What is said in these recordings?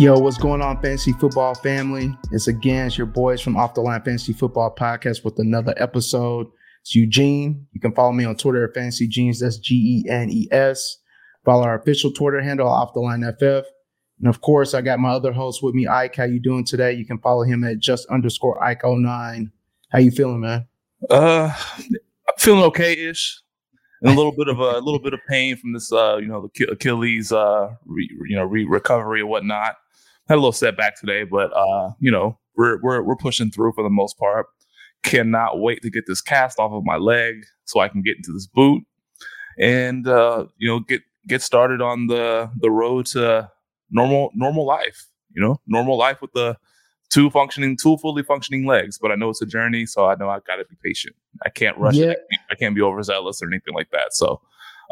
Yo, what's going on, fantasy football family? It's again, it's your boys from Off the Line Fantasy Football Podcast with another episode. It's Eugene. You can follow me on Twitter at Fantasy Genes. That's G E N E S. Follow our official Twitter handle, Off the Line FF. And of course, I got my other host with me, Ike. How you doing today? You can follow him at just underscore Ike 09. How you feeling, man? Uh, I'm feeling okay-ish. And a little bit of a, a, little bit of pain from this, uh, you know, the Achilles, uh, re, you know, re- recovery and whatnot. Had a little setback today, but uh, you know, we're we're we're pushing through for the most part. Cannot wait to get this cast off of my leg so I can get into this boot and uh, you know get get started on the the road to normal normal life. You know, normal life with the two functioning, two fully functioning legs. But I know it's a journey, so I know I got to be patient. I can't rush yeah. it. I can't, I can't be overzealous or anything like that. So,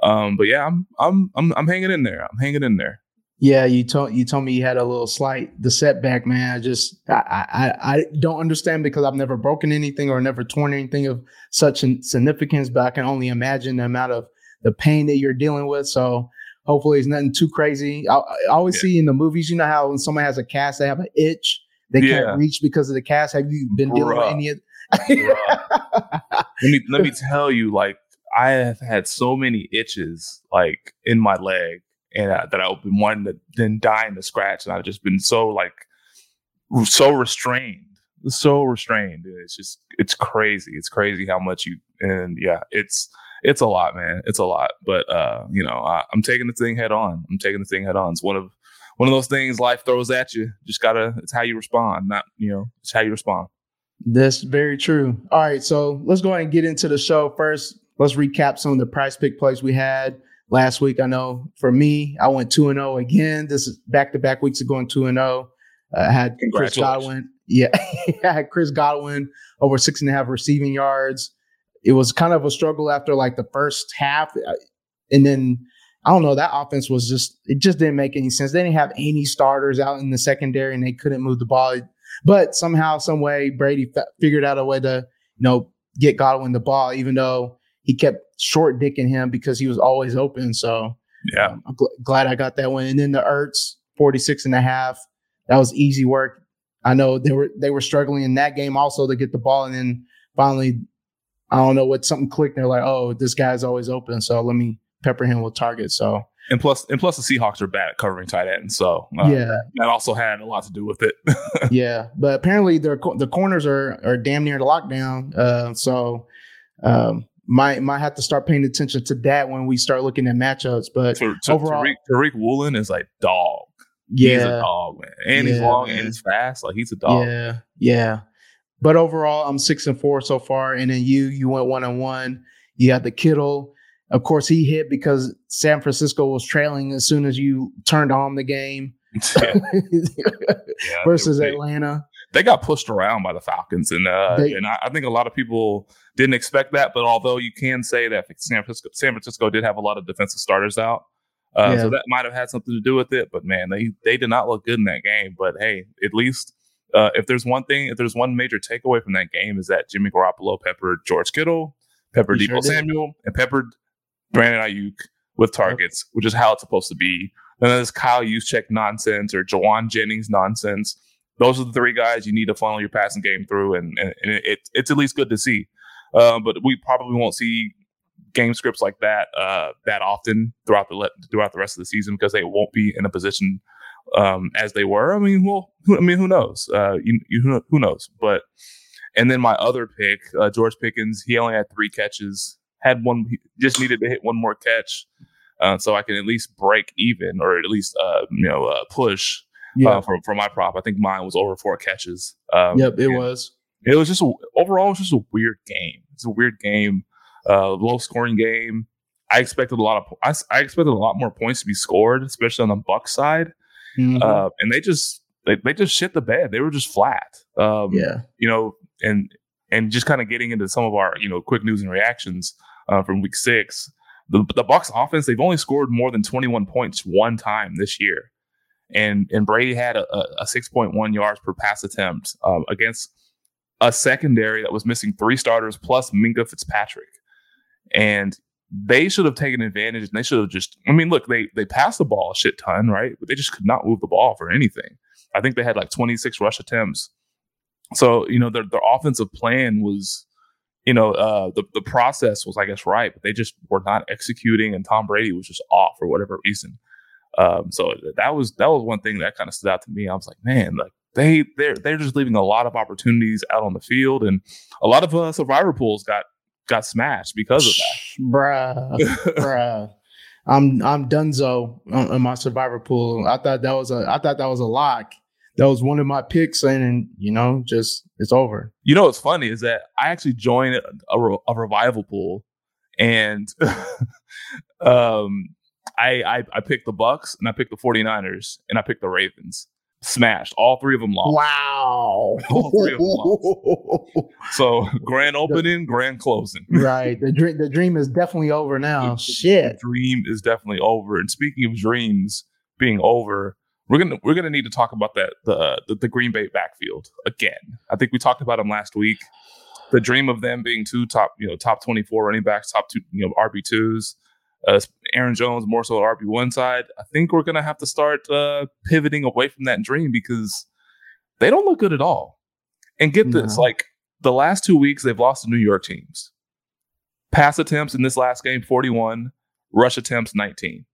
um, but yeah, I'm I'm I'm I'm hanging in there. I'm hanging in there. Yeah, you told you told me you had a little slight the setback, man. I just I, I I don't understand because I've never broken anything or never torn anything of such significance, but I can only imagine the amount of the pain that you're dealing with. So hopefully it's nothing too crazy. I, I always yeah. see in the movies, you know how when someone has a cast, they have an itch they yeah. can't reach because of the cast. Have you been dealing Bruh. with any of? let me let me tell you, like I have had so many itches, like in my leg and uh, that I've been wanting to then die in the scratch, and I've just been so like so restrained, so restrained. It's just it's crazy. It's crazy how much you and yeah, it's it's a lot, man. It's a lot, but uh, you know, I, am taking the thing head on. I'm taking the thing head on. It's one of one of those things life throws at you. Just gotta. It's how you respond, not you know. It's how you respond. That's very true. All right, so let's go ahead and get into the show first. Let's recap some of the prize pick plays we had last week. I know for me, I went 2 and 0 again. This is back to back weeks of going 2 and 0. Uh, I had Chris Godwin. Yeah, I had Chris Godwin over six and a half receiving yards. It was kind of a struggle after like the first half. Uh, and then I don't know, that offense was just, it just didn't make any sense. They didn't have any starters out in the secondary and they couldn't move the ball. But somehow, some way, Brady f- figured out a way to, you know, get Godwin the ball, even though he kept short dicking him because he was always open. So yeah, um, I'm gl- glad I got that one. And then the Ertz 46 and a half, that was easy work. I know they were they were struggling in that game also to get the ball, and then finally, I don't know what something clicked. They're like, oh, this guy's always open, so let me pepper him with targets. So and plus and plus the Seahawks are bad at covering tight ends, so uh, yeah, that also had a lot to do with it. yeah, but apparently their the corners are are damn near the lockdown. Uh, so um, might might have to start paying attention to that when we start looking at matchups. But to, to, overall, Tariq, Tariq Woolen is like dog. Yeah, he's a dog, man, and yeah, he's long man. and he's fast. Like he's a dog. Yeah, yeah. But overall, I'm six and four so far, and then you you went one and one. You had the Kittle. Of course, he hit because San Francisco was trailing as soon as you turned on the game. yeah. versus they, Atlanta. They got pushed around by the Falcons, and uh, they, and I, I think a lot of people didn't expect that, but although you can say that San Francisco, San Francisco did have a lot of defensive starters out, uh, yeah. so that might have had something to do with it. But man, they they did not look good in that game. But hey, at least uh, if there's one thing, if there's one major takeaway from that game is that Jimmy Garoppolo peppered George Kittle, peppered Deebo sure Samuel, and peppered Brandon Aiyuk with targets, which is how it's supposed to be. And then this Kyle Juszczyk nonsense or Jauan Jennings nonsense. Those are the three guys you need to funnel your passing game through, and, and, and it, it's at least good to see. Uh, but we probably won't see game scripts like that uh, that often throughout the throughout the rest of the season because they won't be in a position um, as they were. I mean, well, who, I mean, who knows? Uh, you, you, who knows? But and then my other pick, uh, George Pickens, he only had three catches, had one, just needed to hit one more catch, uh, so I can at least break even or at least uh, you know uh, push yeah. uh, for for my prop. I think mine was over four catches. Um, yep, it was. It was just a, overall, it was just a weird game. It's a weird game, uh, low scoring game. I expected a lot of I, I, expected a lot more points to be scored, especially on the Buck side, mm-hmm. uh, and they just they, they just shit the bed. They were just flat. Um, yeah, you know, and and just kind of getting into some of our you know quick news and reactions uh, from week six. The the Bucks offense they've only scored more than 21 points one time this year, and and Brady had a, a 6.1 yards per pass attempt um, against a secondary that was missing three starters plus Minkah Fitzpatrick, and they should have taken advantage and they should have just I mean look they they passed the ball a shit ton right but they just could not move the ball for anything. I think they had like 26 rush attempts so you know their their offensive plan was, you know, uh, the the process was I guess right, but they just were not executing, and Tom Brady was just off for whatever reason. Um, so that was that was one thing that kind of stood out to me. I was like, man, like they they're they're just leaving a lot of opportunities out on the field, and a lot of uh, survivor pools got got smashed because of that. Bruh, bruh. I'm I'm Dunzo on, my survivor pool. I thought that was a I thought that was a lock that was one of my picks, and you know, just it's over. You know, what's funny is that I actually joined a, a, a revival pool, and um, I, I I picked the Bucks, and I picked the 49ers, and I picked the Ravens. Smashed. All three of them lost. Wow. All three of them lost. So grand opening, grand closing. right. The dream the dream is definitely over now. The, Shit. The dream is definitely over. And speaking of dreams being over, we're gonna we're gonna need to talk about that the, the, the Green Bay backfield again. I think we talked about them last week. The dream of them being two top you know top twenty four running backs, top two you know RB twos. Uh, Aaron Jones more so RB one side. I think we're gonna have to start uh, pivoting away from that dream because they don't look good at all. And get no. this, like the last two weeks they've lost to New York teams. Pass attempts in this last game 41, rush attempts 19.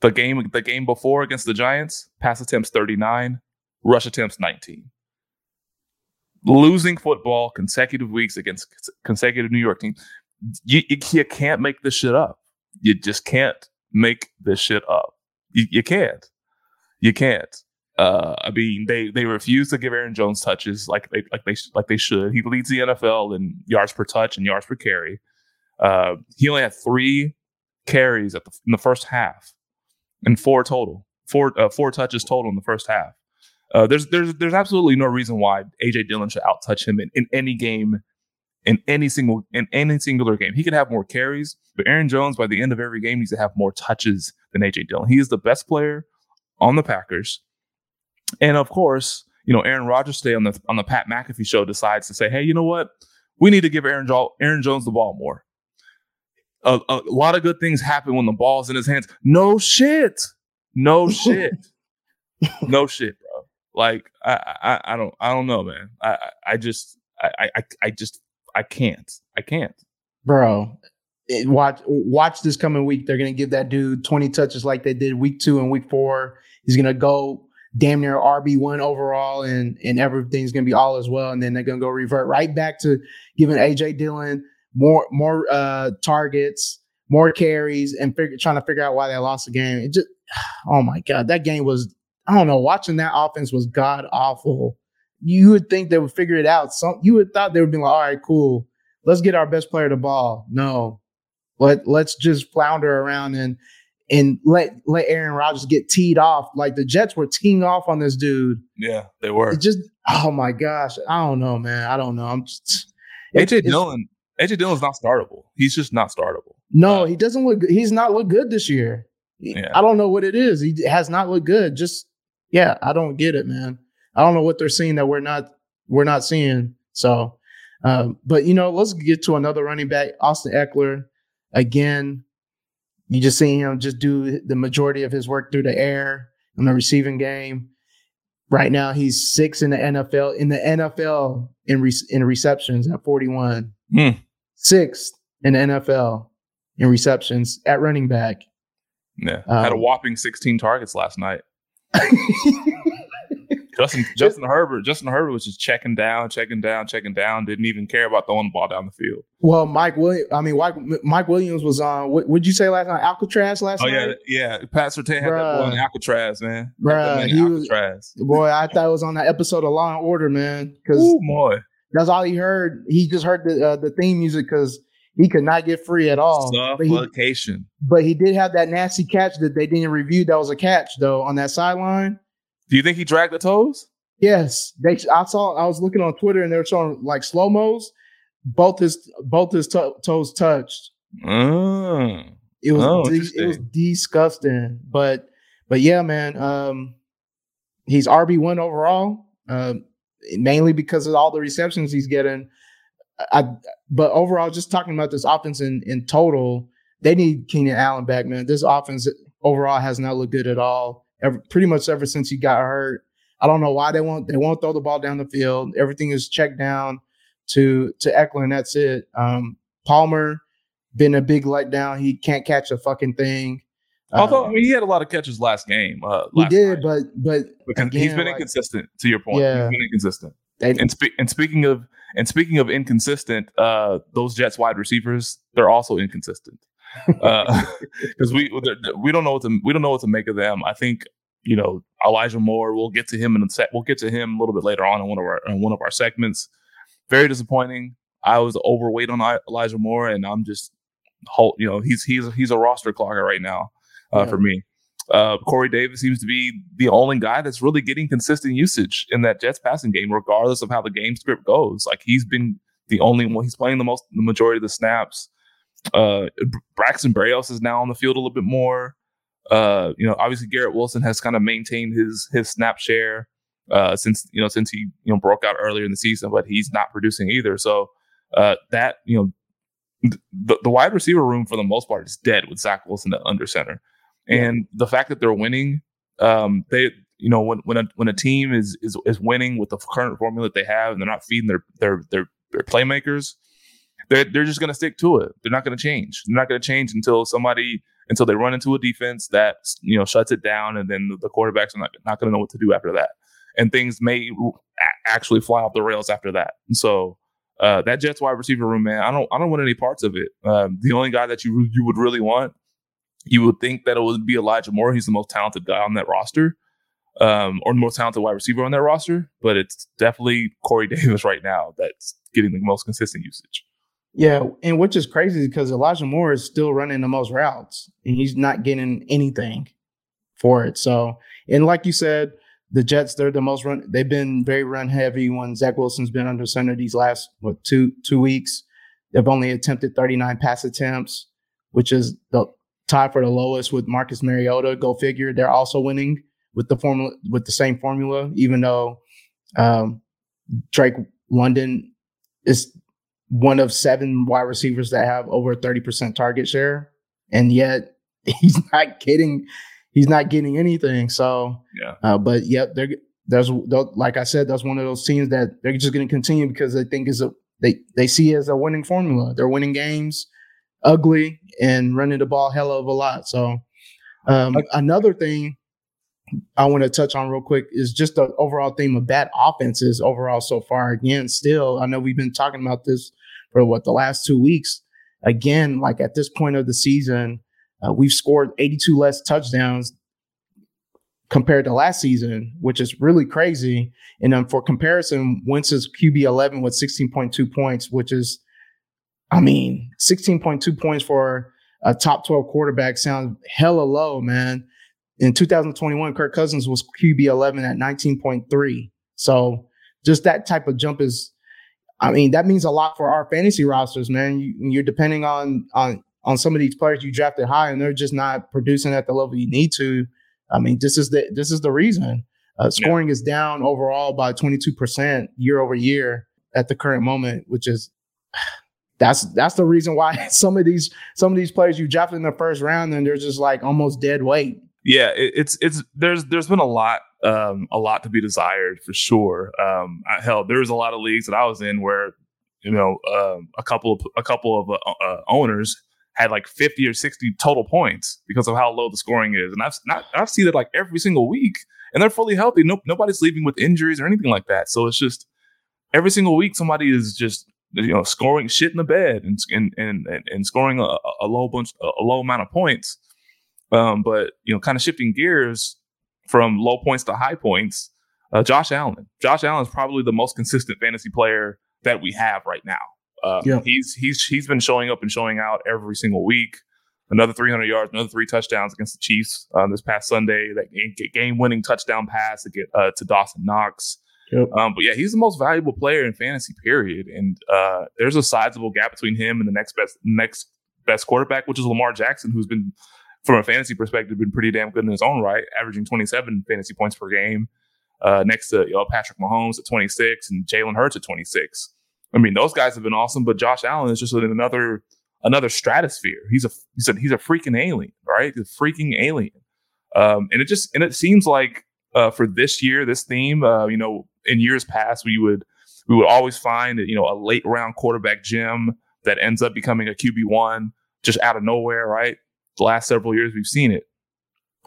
The game the game before against the Giants, pass attempts 39, rush attempts 19. Losing football consecutive weeks against consecutive New York teams. You, you can't make this shit up. You just can't make this shit up. You, you can't. You can't. Uh, I mean, they they refuse to give Aaron Jones touches like they like they like they should. He leads the NFL in yards per touch and yards per carry. Uh, he only had three carries at the, in the first half and four total, four uh, four touches total in the first half. Uh, there's there's there's absolutely no reason why AJ Dillon should outtouch him in, in any game, in any single in any singular game. He can have more carries, but Aaron Jones by the end of every game needs to have more touches than AJ Dillon. He is the best player on the Packers, and of course, you know Aaron Rodgers today on the on the Pat McAfee show decides to say, hey, you know what? We need to give Aaron, jo- Aaron Jones the ball more a, a lot of good things happen when the ball's in his hands. No shit. No shit. no shit, bro. Like I, I, I don't, I don't know, man. I, I just, I, I, I just, I can't. I can't, bro. It, watch, watch this coming week. They're gonna give that dude twenty touches like they did week two and week four. He's gonna go damn near RB one overall, and and everything's gonna be all as well. And then they're gonna go revert right back to giving AJ Dillon more more uh, targets, more carries, and figure, trying to figure out why they lost the game. It just, oh my god, that game was. I don't know. Watching that offense was god awful. You would think they would figure it out. Some you would thought they would be like, all right, cool. Let's get our best player the ball. No, let let's just flounder around and and let let Aaron Rodgers get teed off. Like the Jets were teeing off on this dude. Yeah, they were. It just oh my gosh. I don't know, man. I don't know. I'm just AJ Dillon AJ Dillon's not startable. He's just not startable. No, uh, he doesn't look. He's not look good this year. Yeah. I don't know what it is. He has not looked good. Just yeah, I don't get it, man. I don't know what they're seeing that we're not we're not seeing. So, um, but you know, let's get to another running back, Austin Ekeler. Again, You just see him just do the majority of his work through the air in the receiving game. Right now, he's six in the NFL in the NFL in re- in receptions at 41. Hmm. Sixth in the NFL in receptions at running back. Yeah, had a Um, whopping 16 targets last night. Justin Justin Herbert Justin Herbert was just checking down, checking down, checking down. Didn't even care about throwing the ball down the field. well, Mike Williams. I mean, Mike, Williams was on. What would you say last night? Alcatraz last Oh night. yeah, yeah. Pat Surtain had that boy on Alcatraz, man. Bruh, he in was- Alcatraz. Boy, I thought it was on that episode of Law and Order, man, because boy. that's all he heard. He just heard the uh, the theme music because he could not get free at all. But he, but he did have that nasty catch that they didn't review. That was a catch though on that sideline. Do you think he dragged the toes? Yes, they. I saw. I was looking on Twitter and they were showing like slow mos. Both his both his to- toes touched. Mm. It was Oh, it was disgusting. But but yeah, man. Um, he's RB one overall. Um, mainly because of all the receptions he's getting. I but overall, just talking about this offense in in total, they need Keenan Allen back, man. This offense overall has not looked good at all. Ever, pretty much ever since he got hurt. I don't know why they won't they won't throw the ball down the field. Everything is checked down to to Ekeler, that's it. Um, Palmer been a big letdown. He can't catch a fucking thing. Although Um, I mean, he had a lot of catches last game. Uh, he did, night. but but because he's again, been like- inconsistent. To your point, Yeah. he's been inconsistent. they, And, spe- and speaking of and speaking of inconsistent, uh, those Jets wide receivers they're also inconsistent because we we don't know what to we don't know what to make of them. I think you know Elijah Moore. We'll get to him in a set. We'll get to him a little bit later on in one of our in one of our segments. Very disappointing. I was overweight on I- Elijah Moore, and I'm just whole. You know he's he's he's a roster clogger right now uh, Yeah. for me. Uh, Corey Davis seems to be the only guy that's really getting consistent usage in that Jets passing game, regardless of how the game script goes. Like he's been the only one. He's playing the most, the majority of the snaps. Uh, Braxton Berrios is now on the field a little bit more. Uh, you know, obviously Garrett Wilson has kind of maintained his his snap share uh, since you know since he you know broke out earlier in the season, but he's not producing either. So uh, that you know th- the, the wide receiver room for the most part is dead with Zach Wilson at under center, and the fact that they're winning, um, they you know when when a when a team is is is winning with the current formula that they have, and they're not feeding their their their, their playmakers, they're they're just going to stick to it. They're not going to change. They're not going to change until somebody until they run into a defense that you know shuts it down, and then the quarterbacks are not not going to know what to do after that, and things may actually fly off the rails after that. And so uh, that Jets wide receiver room, man, I don't I don't want any parts of it. Um, the only guy that you you would really want, you would think that it would be Elijah Moore. He's the most talented guy on that roster, um, or the most talented wide receiver on that roster. But it's definitely Corey Davis right now that's getting the most consistent usage. Yeah, and which is crazy because Elijah Moore is still running the most routes and he's not getting anything for it. So, and like you said, the Jets they're the most run. They've been very run heavy when Zach Wilson's been under center these last what two two weeks. They've only attempted 39 pass attempts, which is the tie for the lowest with Marcus Mariota. Go figure. They're also winning with the formula with the same formula, even though um, Drake London is one of seven wide receivers that have over 30% target share. And yet he's not getting he's not getting anything. So Yeah. uh, but yep, they're there's like I said, that's one of those teams that they're just gonna continue because they think is a they they see it as a winning formula. They're winning games ugly and running the ball hell of a lot. So um, another thing I want to touch on real quick is just the overall theme of bad offenses overall so far. Again, still, I know we've been talking about this for what the last two weeks. Again, like at this point of the season, uh, we've scored 82 less touchdowns compared to last season, which is really crazy. And um, for comparison, Wentz is QB 11 with 16.2 points, which is, I mean, 16.2 points for a top 12 quarterback sounds hella low, man. In 2021, Kirk Cousins was QB 11 at 19.3. So just that type of jump is, I mean, that means a lot for our fantasy rosters, man. You, you're depending on on on some of these players you drafted high, and they're just not producing at the level you need to. I mean, this is the this is the reason. Uh, scoring is down overall by 22% year over year at the current moment, which is that's that's the reason why some of these some of these players you drafted in the first round and they're just like almost dead weight. Yeah, it, it's it's there's there's been a lot um, a lot to be desired for sure. Um, I, hell, there's a lot of leagues that I was in where you know um, a couple of a couple of uh, uh, owners had like 50 or 60 total points because of how low the scoring is, and I've not I've seen it like every single week, and they're fully healthy. No, nobody's leaving with injuries or anything like that. So it's just every single week somebody is just you know scoring shit in the bed and and and, and scoring a, a low bunch a low amount of points. Um, but you know, kind of shifting gears from low points to high points. Uh, Josh Allen. Josh Allen is probably the most consistent fantasy player that we have right now. Uh, yeah. He's he's he's been showing up and showing out every single week. Another 300 yards, another three touchdowns against the Chiefs uh, this past Sunday. That game-winning touchdown pass to get uh, to Dawson Knox. Yep. Um, but yeah, he's the most valuable player in fantasy. Period. And uh, there's a sizable gap between him and the next best next best quarterback, which is Lamar Jackson, who's been from a fantasy perspective, been pretty damn good in his own right, averaging 27 fantasy points per game. Uh, next to you know, Patrick Mahomes at 26 and Jalen Hurts at 26. I mean, those guys have been awesome, but Josh Allen is just in another another stratosphere. He's a he said he's a freaking alien, right? He's a freaking alien. Um, and it just and it seems like uh, for this year, this theme, uh, you know, in years past, we would we would always find you know a late round quarterback gem that ends up becoming a QB one just out of nowhere, right? The last several years we've seen it,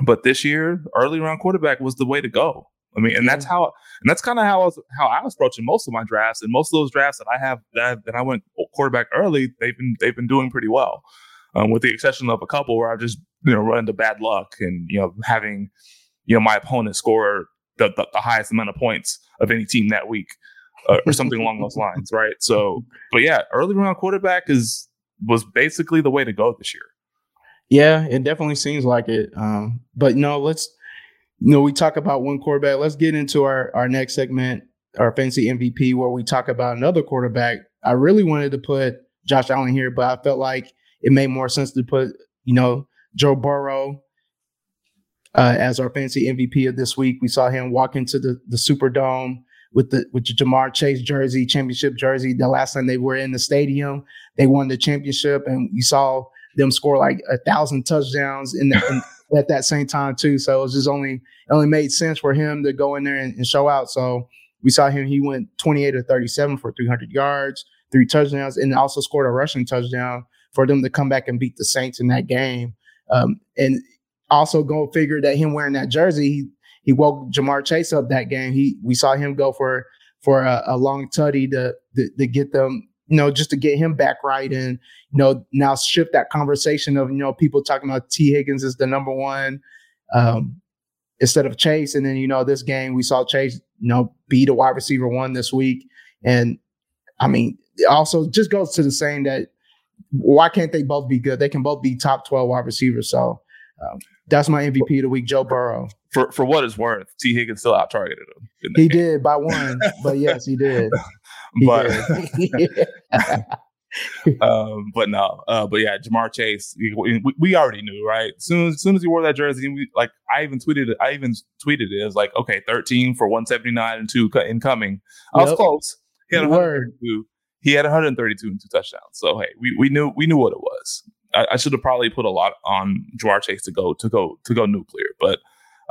but this year, early round quarterback was the way to go. I mean, and that's how, and that's kind of how I was, how I was approaching most of my drafts, and most of those drafts that I have that I, that I went quarterback early, they've been they've been doing pretty well, um, with the exception of a couple where I've just you know run into bad luck and you know having you know my opponent score the, the, the highest amount of points of any team that week, uh, or something along those lines, right? So, but yeah, early round quarterback is was basically the way to go this year. Yeah, it definitely seems like it. Um, but no, let's you know, we talk about one quarterback. Let's get into our our next segment, our fancy MVP, where we talk about another quarterback. I really wanted to put Josh Allen here, but I felt like it made more sense to put, you know, Joe Burrow uh, as our fancy MVP of this week. We saw him walk into the the Superdome with the with the Ja'Marr Chase jersey, championship jersey. The last time they were in the stadium, they won the championship, and you saw them score like a thousand touchdowns in, the, in at that same time too. So it was just only it only made sense for him to go in there and, and show out. So we saw him. He went 28 to 37 for 300 yards, three touchdowns, and also scored a rushing touchdown for them to come back and beat the Saints in that game. Um, and also go figure that him wearing that jersey, he, he woke Ja'Marr Chase up that game. He we saw him go for for a, a long tutty to, to, to get them you know, just to get him back right and, you know, now shift that conversation of, you know, people talking about Tee Higgins is the number one um, instead of Chase. And then, you know, this game we saw Chase, you know, be the wide receiver one this week. And I mean, also just goes to the saying that why can't they both be good? They can both be top 12 wide receivers. So um, that's my MVP of the week, Joe Burrow. For for what it's worth, Tee Higgins still out targeted him. He game. did by one, but yes, he did. But um, but no, uh, but yeah, Ja'Marr Chase, we, we, already knew, right? Soon as, soon as he wore that jersey, we, like I even tweeted it. I even tweeted it as like, okay, thirteen for one seventy nine and two incoming. I yep. was close. He had 132. He had 132 and two touchdowns. So hey, we, we knew we knew what it was. I, I should have probably put a lot on Ja'Marr Chase to go to go to go nuclear, but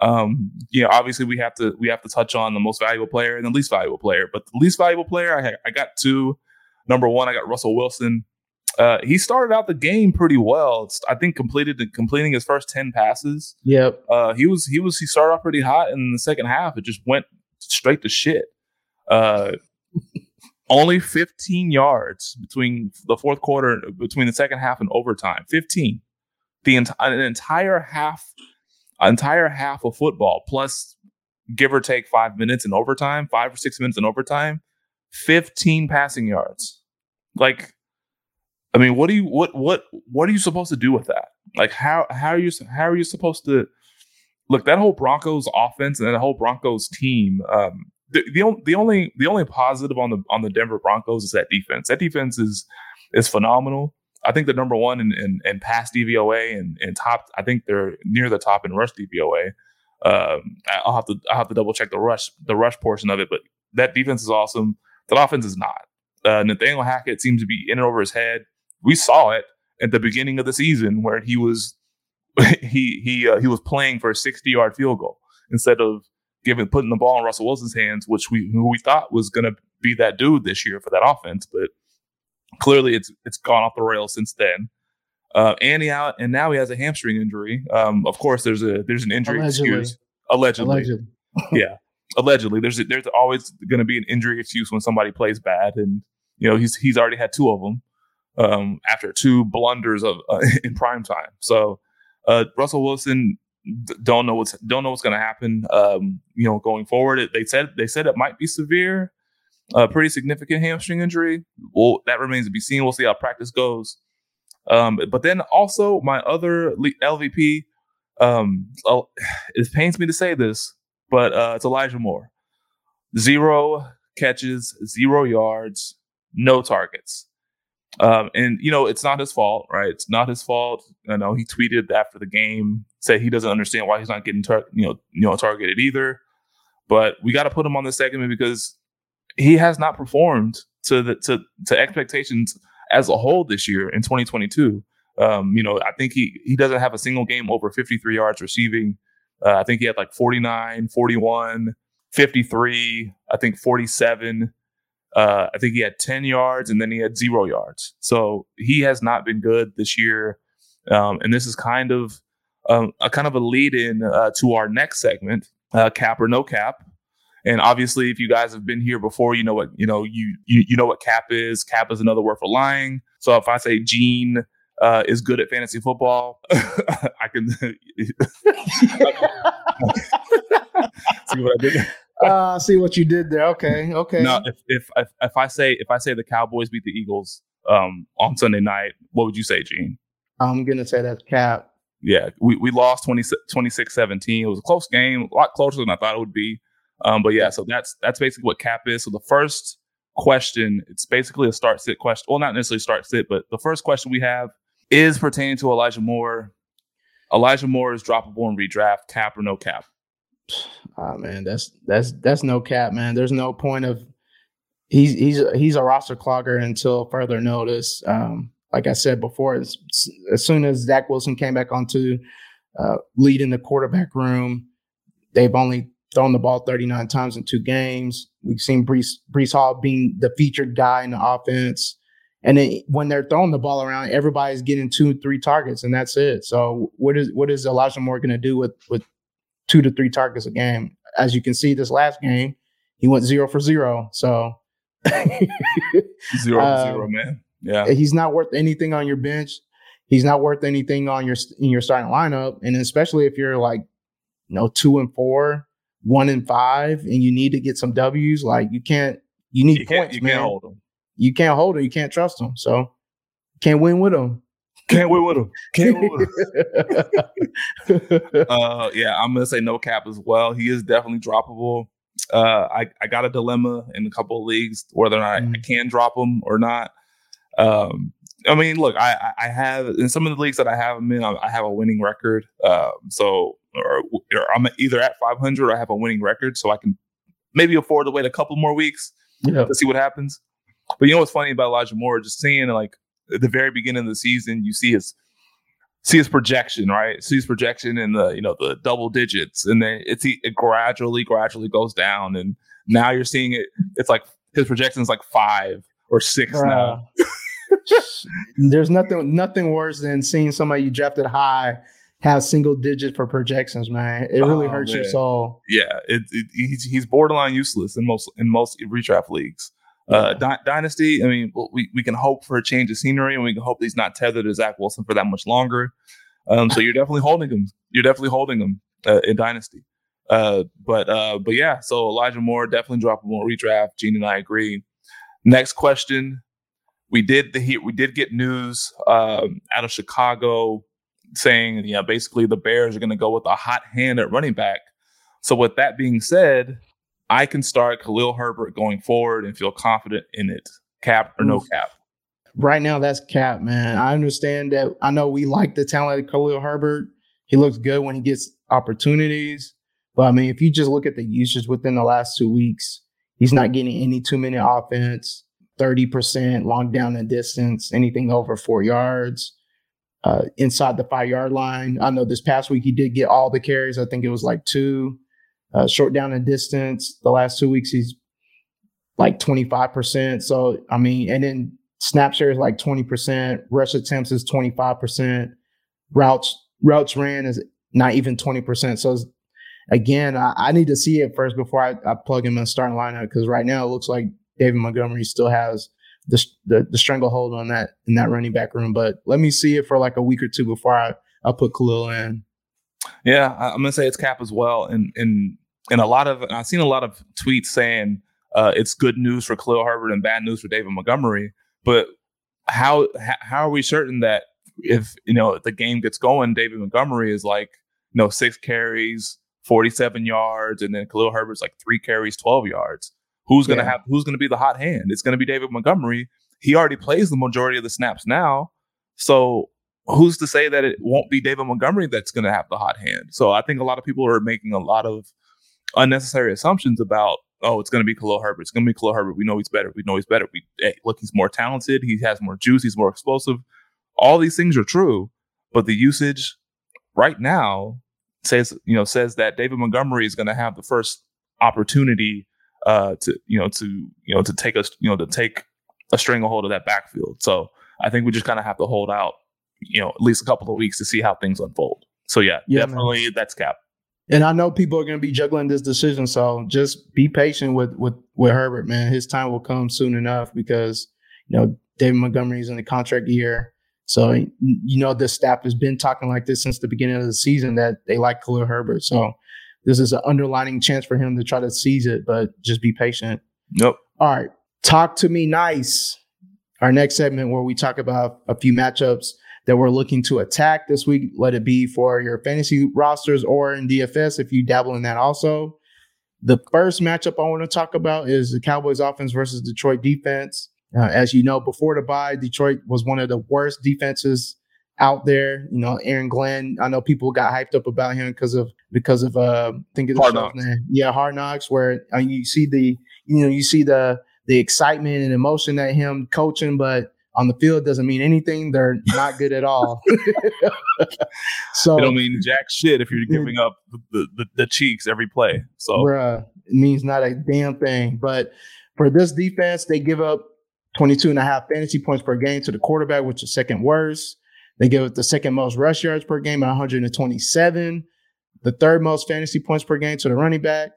um, you know, obviously we have to we have to touch on the most valuable player and the least valuable player. But the least valuable player, I I got two. Number one, I got Russell Wilson. Uh, he started out the game pretty well. It's, I think completed completing his first ten passes. Yep. Uh, he was he was he started off pretty hot, and in the second half it just went straight to shit. Uh, only 15 yards between the fourth quarter, between the second half and overtime. 15. The ent- an entire half, entire half of football plus give or take five minutes in overtime, five or six minutes in overtime, 15 passing yards. Like, I mean, what do you what what what are you supposed to do with that? Like, how how are you how are you supposed to look that whole Broncos offense and that whole Broncos team? Um, the, the, the only the only positive on the on the Denver Broncos is that defense. That defense is is phenomenal. I think they're number one in, in, in pass DVOA and, and top. I think they're near the top in rush DVOA. Um, I'll have to I'll have to double check the rush the rush portion of it, but that defense is awesome. That offense is not. Uh, Nathaniel Hackett seems to be in and over his head. We saw it at the beginning of the season where he was he he uh, he was playing for a 60 yard field goal instead of giving putting the ball in Russell Wilson's hands, which we who we thought was going to be that dude this year for that offense, but clearly it's it's gone off the rails since then. Uh, and he out, and now he has a hamstring injury. Um, of course, there's a there's an injury allegedly. excuse allegedly. allegedly. yeah, allegedly. There's a, there's always going to be an injury excuse when somebody plays bad, and you know he's he's already had two of them um, after two blunders of uh, in prime time. So uh, Russell Wilson don't know what's don't know what's going to happen. Um, you know, going forward, it, they said they said it might be severe, a pretty significant hamstring injury. Well, that remains to be seen. We'll see how practice goes. Um, but then also my other LVP, um, it pains me to say this, but uh, it's Elijah Moore. Zero catches, zero yards, no targets. Um, and you know, it's not his fault, right? It's not his fault. I know he tweeted after the game, said he doesn't understand why he's not getting tar- you know, you know, targeted either. But we got to put him on the segment because he has not performed to the to to expectations as a whole this year in 2022. Um, you know, I think he he doesn't have a single game over 53 yards receiving. Uh, I think he had like 49, 41, 53, I think 47 uh, I think he had 10 yards and then he had zero yards. So he has not been good this year. Um, and this is kind of um, a kind of a lead in uh, to our next segment, uh, cap or no cap. And obviously, if you guys have been here before, you know what you know you you, you know what cap is. Cap is another word for lying. So if I say Gene uh, is good at fantasy football, I can see what I did. uh, see what you did there. Okay, okay. No, if, if if if I say if I say the Cowboys beat the Eagles um, on Sunday night, what would you say, Gene? I'm gonna say that's cap. Yeah, we, we lost 26 17. It was a close game, a lot closer than I thought it would be. Um, but yeah, so that's that's basically what cap is. So the first question, it's basically a start sit question. Well, not necessarily start sit, but the first question we have is pertaining to Elijah Moore. Elijah Moore is droppable in redraft, cap or no cap? Oh man, that's that's that's no cap, man. There's no point of he's he's he's a roster clogger until further notice. Um, like I said before, as, as soon as Zach Wilson came back onto uh, leading the quarterback room, they've only thrown the ball 39 times in two games. We've seen Brees, Breece Hall being the featured guy in the offense. And then when they're throwing the ball around, everybody's getting two, three targets, and that's it. So what is what is Elijah Moore going to do with with two to three targets a game. As you can see, this last game, he went zero for zero. So zero uh, zero, man. Yeah, he's not worth anything on your bench. He's not worth anything on your in your starting lineup, and especially if you're like, you know, two and four, one in five, and you need to get some W's. Like you can't, you need you points, you man. Can't hold them. You can't hold him. You can't trust them. So can't win with them. Can't win with them. Can't win with them. uh, yeah, I'm gonna say no cap as well. He is definitely droppable. Uh, I I got a dilemma in a couple of leagues whether or not mm. I can drop him or not. Um, I mean, look, I I have in some of the leagues that I have him in, I have a winning record. Um, so or, or, I'm either at 500 or I have a winning record, so I can maybe afford to wait a couple more weeks yeah. to see what happens. But you know what's funny about Elijah Moore? Just seeing like at the very beginning of the season, you see his see his projection, right? See his projection in the you know the double digits, and then it's it gradually, gradually goes down, and now you're seeing it. It's like his projection is like five or six now. There's nothing nothing worse than seeing somebody you drafted high have single digit for projections, man. It really oh, hurts man. your soul. Yeah, it, it, he's he's borderline useless in most in most redraft leagues. Uh, Di- Dynasty, I mean, we, we can hope for a change of scenery and we can hope he's not tethered to Zach Wilson for that much longer. Um, so you're definitely holding him. You're definitely holding him uh, in Dynasty. Uh, but uh, but yeah, so Elijah Moore definitely droppable redraft. Gene and I agree. Next question. We did the we did get news um, out of Chicago saying, yeah, basically the Bears are going to go with a hot hand at running back. So with that being said, I can start Khalil Herbert going forward and feel confident in it, cap or no cap. Right now, that's cap, man. I understand that. I know we like the talent of Khalil Herbert. He looks good when he gets opportunities. But I mean, if you just look at the usage within the last two weeks, he's not getting any two minute offense. 30% long down and distance, anything over four yards. Uh, inside the five yard line. I know this past week he did get all the carries. I think it was like two. Uh, short down and distance. The last two weeks he's like 25%. So, I mean, and then snap share is like 20%. Rush attempts is 25%. Routes, routes ran is not even 20%. So again, I, I, need to see it first before I, I plug him in the starting lineup because right now it looks like David Montgomery still has the, the, the stranglehold on that in that running back room. But let me see it for like a week or two before I I put Khalil in. Yeah, I'm gonna say it's cap as well, and and and a lot of I've seen a lot of tweets saying uh, it's good news for Khalil Herbert and bad news for David Montgomery. But how how are we certain that if you know the game gets going, David Montgomery is like you know six carries, 47 yards, and then Khalil Herbert's like three carries, 12 yards. Who's gonna yeah. have who's gonna be the hot hand? It's gonna be David Montgomery. He already plays the majority of the snaps now. So who's to say that it won't be David Montgomery that's gonna have the hot hand? So I think a lot of people are making a lot of unnecessary assumptions about oh, it's going to be Khalil Herbert. It's going to be Khalil Herbert. We know he's better. We know he's better. We hey, look, he's more talented. He has more juice. He's more explosive. All these things are true, but the usage right now says you know says that David Montgomery is going to have the first opportunity uh, to you know to you know to take us you know to take a stranglehold of that backfield. So I think we just kind of have to hold out you know at least a couple of weeks to see how things unfold. So yeah, yeah definitely man. that's cap. And I know people are going to be juggling this decision, so just be patient with with with Herbert, man. His time will come soon enough because you know David Montgomery is in the contract year. So you know the staff has been talking like this since the beginning of the season that they like Khalil Herbert. So this is an underlining chance for him to try to seize it, but just be patient. Nope. All right. Talk to me nice. Our next segment where we talk about a few matchups that we're looking to attack this week. Let it be for your fantasy rosters or in DFS if you dabble in that also. The first matchup I want to talk about is the Cowboys offense versus Detroit defense. Uh, as you know, before the bye, Detroit was one of the worst defenses out there. You know, Aaron Glenn. I know people got hyped up about him because of because of uh, I think it's hard knocks. Name. Yeah, hard knocks. Where uh, you see the you know you see the the excitement and emotion at him coaching, but on the field doesn't mean anything. They're not good at all. so it don't mean jack shit if you're giving up the, the, the cheeks every play. So bruh, it means not a damn thing. But for this defense, they give up 22 and a half fantasy points per game to the quarterback, which is second worst. They give up the second most rush yards per game at 127, the third most fantasy points per game to the running back.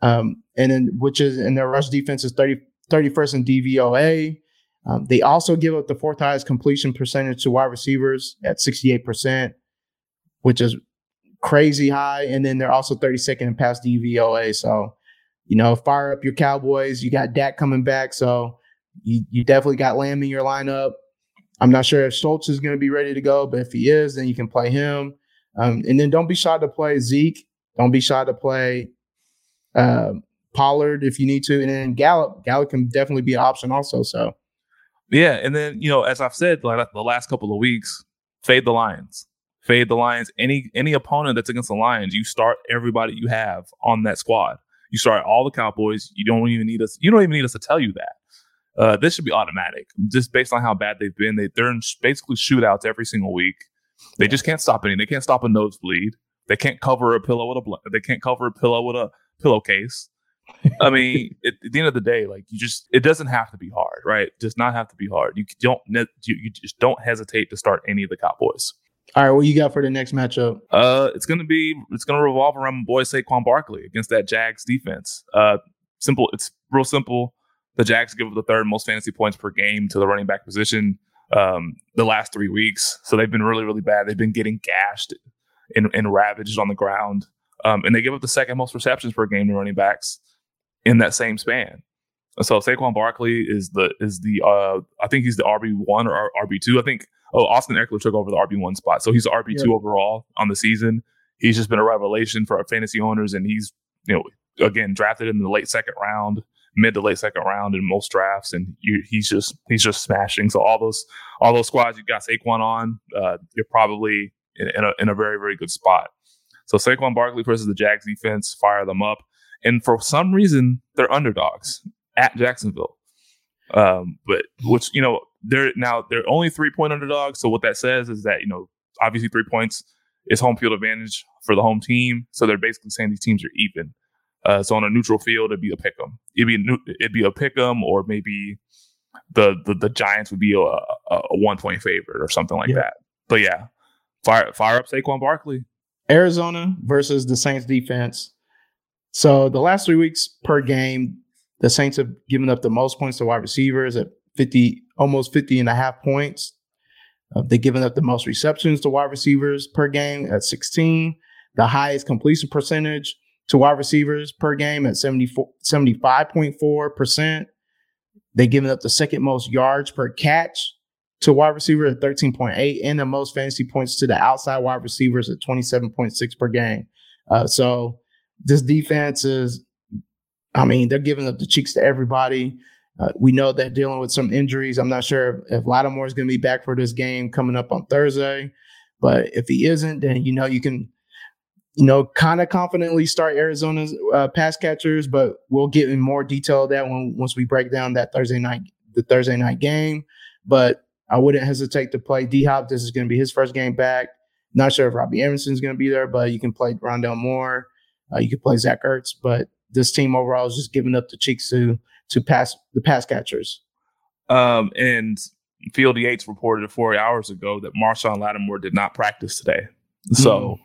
Um, and then which is in their rush defense is 30, 31st in DVOA. Um, they also give up the fourth highest completion percentage to wide receivers at 68%, which is crazy high. And then they're also 32nd in pass DVOA. So, you know, fire up your Cowboys. You got Dak coming back. So you, you definitely got Lamb in your lineup. I'm not sure if Schultz is going to be ready to go, but if he is, then you can play him. Um, and then don't be shy to play Zeke. Don't be shy to play uh, Pollard if you need to. And then Gallup. Gallup can definitely be an option also. So yeah, and then you know, as I've said, like the last couple of weeks, fade the Lions, fade the Lions. Any any opponent that's against the Lions, you start everybody you have on that squad. You start all the Cowboys. You don't even need us. You don't even need us to tell you that. Uh, this should be automatic, just based on how bad they've been. They they're in basically shootouts every single week. They just can't stop any. They can't stop a nosebleed. They can't cover a pillow with a. Bl- they can't cover a pillow with a pillowcase. I mean, at, at, the end of the day, like you just, it doesn't have to be hard, right? It does not have to be hard. You don't, you, you just don't hesitate to start any of the Cowboys. All right, what you got for the next matchup? Uh, it's gonna be, it's gonna revolve around my boy Saquon Barkley against that Jags defense. Uh, simple, it's real simple. The Jags give up the third most fantasy points per game to the running back position um, the last three weeks, so they've been really, really bad. They've been getting gashed and, and ravaged on the ground, um, and they give up the second most receptions per game to running backs in that same span. So Saquon Barkley is the is the uh, I think he's the RB one or RB two. I think oh Austin Ekeler took over the RB one spot, so he's the RB two overall on the season. He's just been a revelation for our fantasy owners, and he's you know again drafted in the late second round, mid to late second round in most drafts, and you, he's just he's just smashing. So all those all those squads you got Saquon on, uh, you're probably in, in, a in a very very good spot. So Saquon Barkley versus the Jags defense, fire them up. And for some reason, they're underdogs at Jacksonville. Um, but which you know they're now they're only three point underdogs. So what that says is that you know obviously three points is home field advantage for the home team. So they're basically saying these teams are even. Uh, so on a neutral field, it'd be a pick 'em. It'd be a, it'd be a pick 'em, or maybe the, the the Giants would be a, a, a one point favorite or something like Yeah. that. But yeah, fire fire up Saquon Barkley. Arizona versus the Saints defense. So the last three weeks per game, the Saints have given up the most points to wide receivers at 50, almost 50 and a half points. Uh, they've given up the most receptions to wide receivers per game at 16, the highest completion percentage to wide receivers per game at 74, 75.4%. They've given up the second most yards per catch to wide receiver at 13.8 and the most fantasy points to the outside wide receivers at 27.6 per game. Uh, so this defense is, I mean, they're giving up the cheeks to everybody. Uh, we know they're dealing with some injuries. I'm not sure if, if Lattimore is going to be back for this game coming up on Thursday, but if he isn't, then you know you can, you know, kind of confidently start Arizona's uh, pass catchers. But we'll get in more detail of that when once we break down that Thursday night the Thursday night game. But I wouldn't hesitate to play D Hop. This is going to be his first game back. Not sure if Robbie Anderson's going to be there, but you can play Rondale Moore. Uh, you can play Zach Ertz, but this team overall is just giving up the cheeks to to pass the pass catchers. Um, and Field Yates reported four hours ago that Marshon Lattimore did not practice today. So, Mm.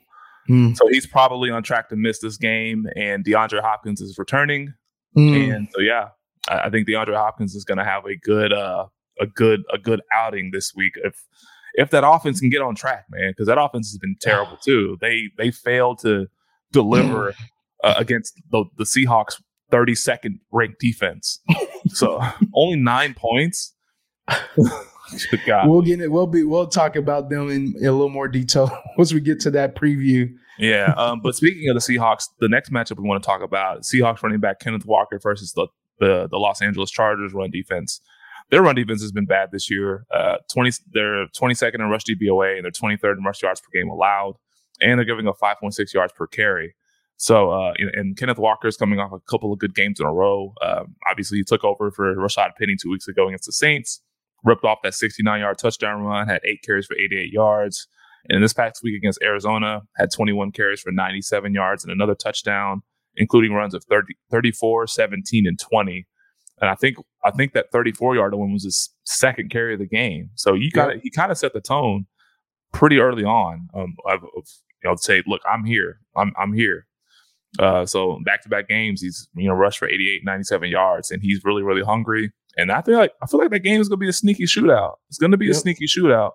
So he's probably on track to miss this game. And DeAndre Hopkins is returning, Mm. and so yeah, I, I think DeAndre Hopkins is going to have a good, uh, a good, a good outing this week if if that offense can get on track, man. Because that offense has been terrible too. They they failed to deliver uh, against the the Seahawks 32nd ranked defense. So only nine points. We'll get it. We'll be. We'll talk about them in, in a little more detail once we get to that preview. Yeah. Um, but speaking of the Seahawks, the next matchup we want to talk about Seahawks running back Kenneth Walker versus the, the, the Los Angeles Chargers run defense. Their run defense has been bad this year. Uh, 20, they're 22nd in rush DVOA and they're 23rd in rush yards per game allowed. And they're giving up 5.6 yards per carry. So, uh, and, and Kenneth Walker is coming off a couple of good games in a row. Um, obviously, he took over for Rashaad Penny two weeks ago against the Saints, ripped off that 69 yard touchdown run, had eight carries for 88 yards. And in this past week against Arizona, had 21 carries for 97 yards and another touchdown, including runs of 30, 34, 17, and 20. And I think I think that 34 yard one was his second carry of the game. So you got to he kind of set the tone pretty early on um, of, of you know say, look, I'm here, I'm I'm here. Uh, so back to back games, he's you know rushed for 88, 97 yards, and he's really really hungry. And I feel like I feel like that game is gonna be a sneaky shootout. It's gonna be a sneaky shootout.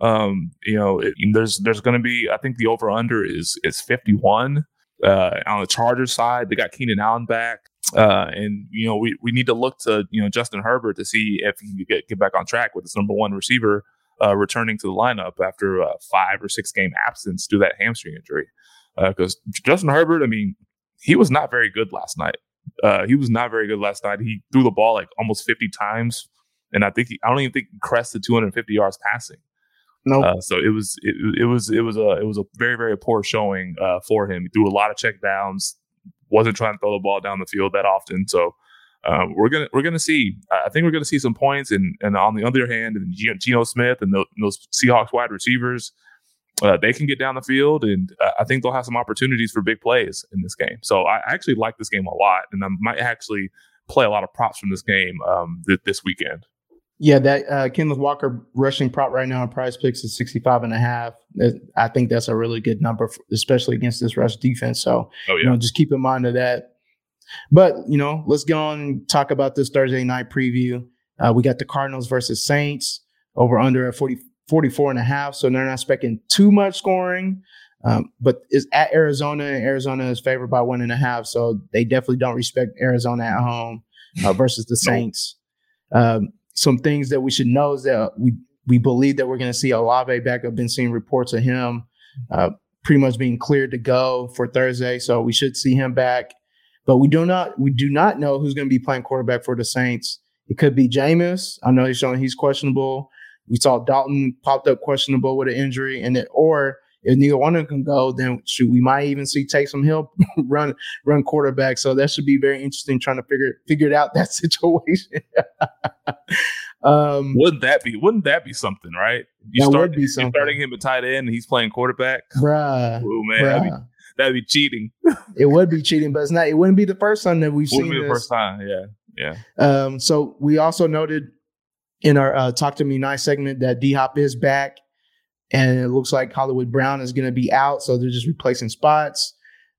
Um, you know, it, there's there's gonna be I think the over under is is 51. Uh, on the Chargers side, they got Keenan Allen back. Uh, and you know, we, we need to look to you know Justin Herbert to see if he can get get back on track with his number one receiver uh, returning to the lineup after a five or six game absence due to that hamstring injury. Because Justin Herbert, I mean, he was not very good last night. Uh, he was not very good last night. He threw the ball like almost 50 times, and I think he, I don't even think he crested 250 yards passing. No, Uh, so it was it, it was it was a it was a very very poor showing uh, for him. He threw a lot of check downs, wasn't trying to throw the ball down the field that often. So um, we're gonna we're gonna see. I think we're gonna see some points. And and on the other hand, and Geno Smith and, and those Seahawks wide receivers, uh, they can get down the field, and uh, I think they'll have some opportunities for big plays in this game. So I actually like this game a lot, and I might actually play a lot of props from this game um, th- this weekend. yeah, that uh, Kenneth Walker rushing prop right now on Prize Picks is 65 and a half. I think that's a really good number, for, especially against this rush defense. So Oh you know, just keep in mind of that. But you know, let's go on and talk about this Thursday night preview. Uh, we got the Cardinals versus Saints over under at 40, 44 and a half. So they're not expecting too much scoring. Um, but it's at Arizona, and Arizona is favored by one and a half. So they definitely don't respect Arizona at home uh, versus the. Saints. Um, some things that we should know is that we we believe that we're going to see Olave back. I've been seeing reports of him uh, pretty much being cleared to go for Thursday, so we should see him back. But we do not we do not know who's going to be playing quarterback for the Saints. It could be Jameis. I know he's showing he's questionable. We saw Dalton popped up questionable with an injury, and it or if neither one of them can go, then should we might even see Taysom Hill run run quarterback. So that should be very interesting trying to figure figure out that situation. um, wouldn't that be wouldn't that be something, right? You that start would be something. starting him at tight end and he's playing quarterback. Bruh. Oh man, that'd be, that'd be cheating. It would be cheating, but it's not. It wouldn't be the first time that we've Wouldn't seen be the this. first time. Yeah, yeah. Um, so we also noted in our uh, "Talk to Me Nice" segment that D Hop is back, and it looks like Hollywood Brown is going to be out, so they're just replacing spots.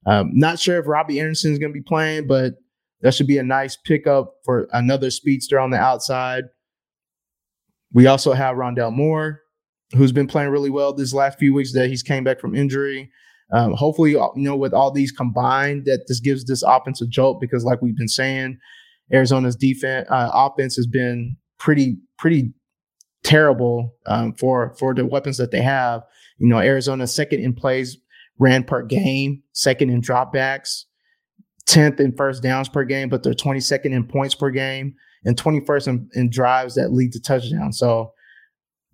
Um, not sure if Robbie Anderson is going to be playing, but that should be a nice pickup for another speedster on the outside. We also have Rondale Moore, who's been playing really well this last few weeks that he's came back from injury. Um, hopefully, you know, with all these combined, that this gives this offense a jolt because, like we've been saying, Arizona's defense uh, offense has been pretty pretty terrible um, for for the weapons that they have. You know, Arizona's second in plays ran per game, second in dropbacks, tenth in first downs per game, but they're twenty second in points per game and twenty first in, in drives that lead to touchdowns. So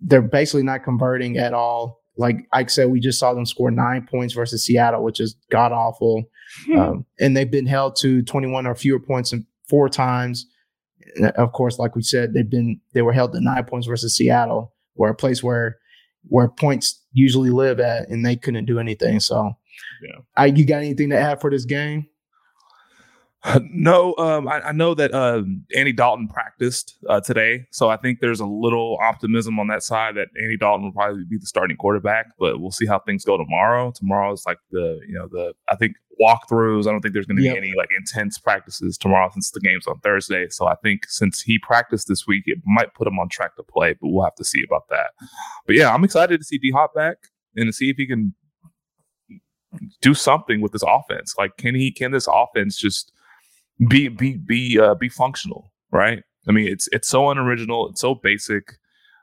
they're basically not converting at all. Like Ike said, we just saw them score nine points versus Seattle, which is god awful. Um, and they've been held to 21 or fewer points in four times. And Of course, like we said, they've been they were held to nine points versus Seattle, where a place where where points usually live at, and they couldn't do anything. So, Yeah. I, you got anything to add for this game? No, um, I, I know that um, Andy Dalton practiced uh, today, so I think there's a little optimism on that side that Andy Dalton will probably be the starting quarterback. But we'll see how things go tomorrow. Tomorrow is like the you know the I think walkthroughs. I don't think there's going to Yep. be any like intense practices tomorrow since the game's on Thursday. So I think since he practiced this week, it might put him on track to play. But we'll have to see about that. But yeah, I'm excited to see D Hop back and to see if he can do something with this offense. Like, can he? Can this offense just be be be uh, be functional, right? I mean, it's it's so unoriginal, it's so basic.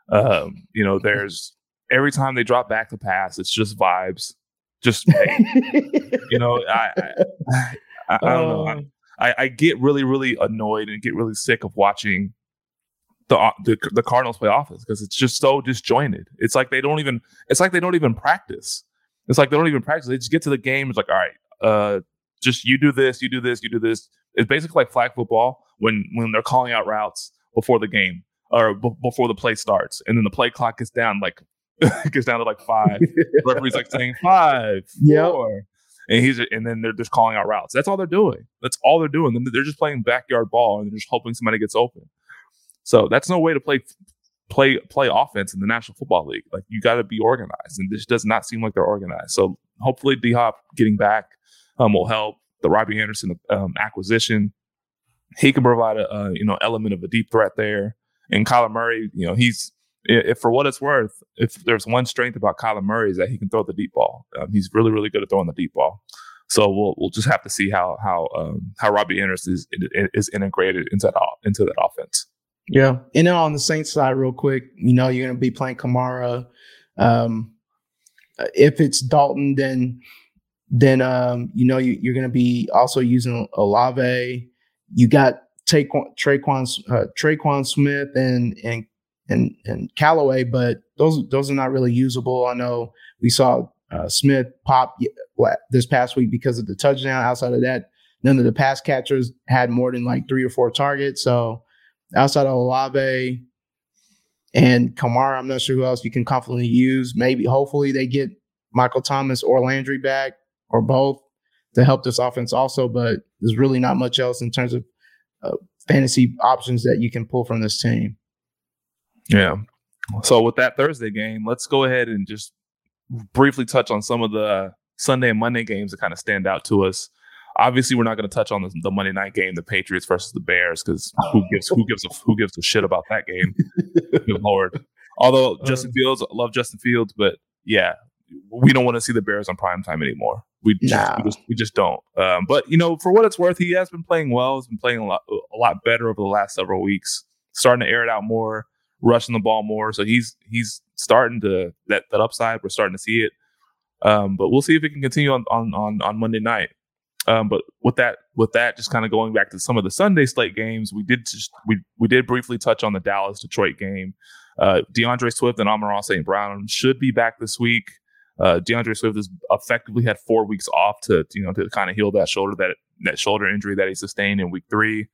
Um, you know, there's every time they drop back to pass, it's just vibes. Just hey, you know, I I, I, I don't know. I, I, I get really really annoyed and get really sick of watching the uh, the, the Cardinals play offense because it's just so disjointed. It's like they don't even. It's like they don't even practice. It's like they don't even practice. They just get to the game. It's like, all right, uh, just you do this, you do this, you do this. It's basically like flag football when when they're calling out routes before the game or b- before the play starts, and then the play clock gets down like gets down to like five. the referee's like saying five, Yep. four, and he's and then they're just calling out routes. That's all they're doing. That's all they're doing. Then they're just playing backyard ball and they're just hoping somebody gets open. So that's no way to play play play offense in the National Football League. Like you got to be organized, and this does not seem like they're organized. So hopefully, D Hop getting back um, will help. The Robbie Anderson um, acquisition, he can provide a, a you know element of a deep threat there. And Kyler Murray, you know, he's if for what it's worth, if there's one strength about Kyler Murray is that he can throw the deep ball. Um, he's really really good at throwing the deep ball. So we'll we'll just have to see how how um, how Robbie Anderson is is integrated into that into that offense. Yeah. And then on the Saints side, real quick, you know, you're going to be playing Kamara. Um, if it's Dalton, then then um, you know you, you're going to be also using Olave. You got Taquan, Tre'Quan, uh, Tre'Quan Smith and and and and Callaway, but those those are not really usable. I know we saw uh, Smith pop this past week because of the touchdown. Outside of that, none of the pass catchers had more than like three or four targets. So outside of Olave and Kamara, I'm not sure who else you can confidently use. Maybe, hopefully, they get Michael Thomas or Landry back or both to help this offense also. But there's really not much else in terms of uh, fantasy options that you can pull from this team. Yeah. So with that Thursday game, let's go ahead and just briefly touch on some of the Sunday and Monday games that kind of stand out to us. Obviously, we're not going to touch on the, the Monday night game, the Patriots versus the Bears, because who gives who gives a who gives a shit about that game? Good lord. Although Justin Fields, I love Justin Fields, but yeah, we don't want to see the Bears on prime time anymore. We just, Nah. we just, we just don't. Um, but you know, for what it's worth, he has been playing well. He's been playing a lot a lot better over the last several weeks. Starting to air it out more, rushing the ball more. So he's he's starting to that that upside. We're starting to see it. Um, but we'll see if it can continue on on on, on Monday night. Um, but with that, with that, just kind of going back to some of the Sunday slate games, we did just we we did briefly touch on the Dallas Detroit game. Uh, D'Andre Swift and Amon St. Brown should be back this week. Uh, D'Andre Swift has effectively had four weeks off to you know to kind of heal that shoulder that that shoulder injury that he sustained in week three.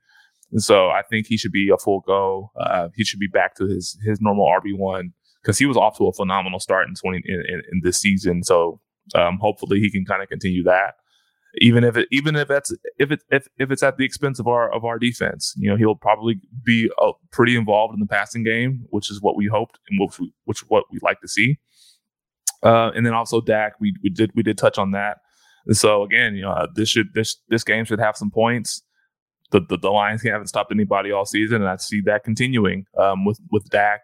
And so I think he should be a full go. Uh, he should be back to his his normal RB one because he was off to a phenomenal start in twenty in, in, in this season. So um, hopefully he can kind of continue that. Even if it even if that's if it if, if it's at the expense of our of our defense, you know he'll probably be uh, pretty involved in the passing game, which is what we hoped and which we, which what we like to see. Uh, and then also Dak, we we did we did touch on that. And so again, you know, uh, this should this this game should have some points. The the, the Lions haven't stopped anybody all season, and I see that continuing um, with with Dak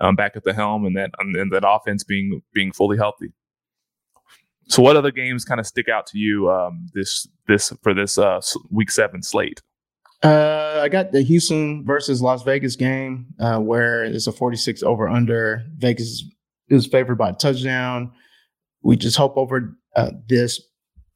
um, back at the helm and that and that offense being being fully healthy. So, what other games kind of stick out to you um, this this for this uh, week seven slate? Uh, I got the Houston versus Las Vegas game uh, where it's a 46 over under. Vegas is favored by a touchdown. We just hope over uh, this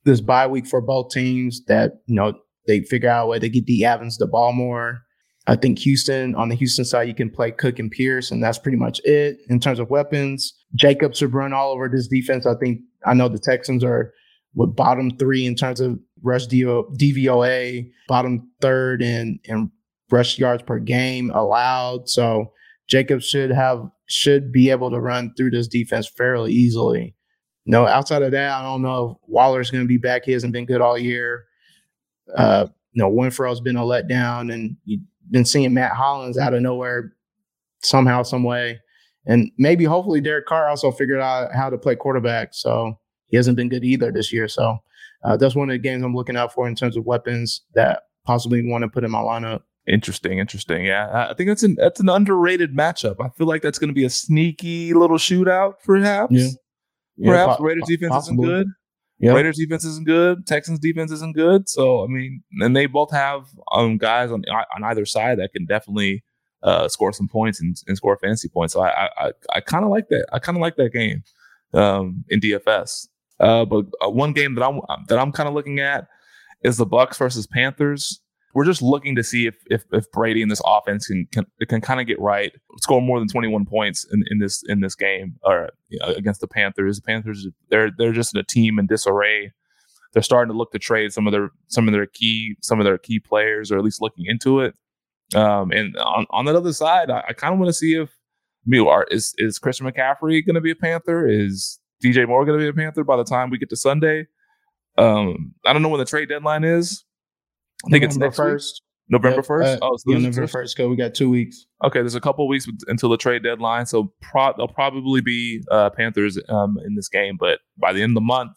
this bye week for both teams that you know they figure out a way to get the Evans the ball more. I think Houston on the Houston side you can play Cook and Pierce, and that's pretty much it in terms of weapons. Jacobs should run all over this defense. I think I know the Texans are with bottom three in terms of rush DVOA, bottom third in in rush yards per game allowed. So Jacobs should have should be able to run through this defense fairly easily. no, outside of that, I don't know if Waller's going to be back. He hasn't been good all year. Uh, you know, Renfrow's been a letdown, and you've been seeing Mack Hollins out of nowhere somehow, some way. And maybe, hopefully, Derek Carr also figured out how to play quarterback. So he hasn't been good either this year. So uh, that's one of the games I'm looking out for in terms of weapons that possibly want to put in my lineup. Interesting, interesting. Yeah, I think that's an that's an underrated matchup. I feel like that's going to be a sneaky little shootout, perhaps. Yeah. Perhaps po- Raiders defense possibly. isn't good. Yep. Raiders defense isn't good. Texans defense isn't good. So I mean, and they both have um, guys on on either side that can definitely uh, score some points and, and, score fantasy points. So I I, I kind of like that. I kind of like that game um, in DFS. Uh, but uh, one game that I'm that I'm kind of looking at is the Bucs versus Panthers. We're just looking to see if if, if Brady and this offense can can, can kind of get right, score more than 21 points in, in this in this game or you know, against the Panthers. The Panthers they're they're just a team in disarray. They're starting to look to trade some of their some of their key some of their key players, or at least looking into it. Um, and on, on that other side, I, I kind of want to see if I are, is is Christian McCaffrey going to be a Panther? Is DJ Moore going to be a Panther by the time we get to Sunday? Um, I don't know when the trade deadline is. I think November it's next first. November first. Yep. Uh, oh, so November first. Go. We got two weeks. Okay, there's a couple weeks until the trade deadline, so pro- there'll probably be uh, Panthers um, in this game. But by the end of the month,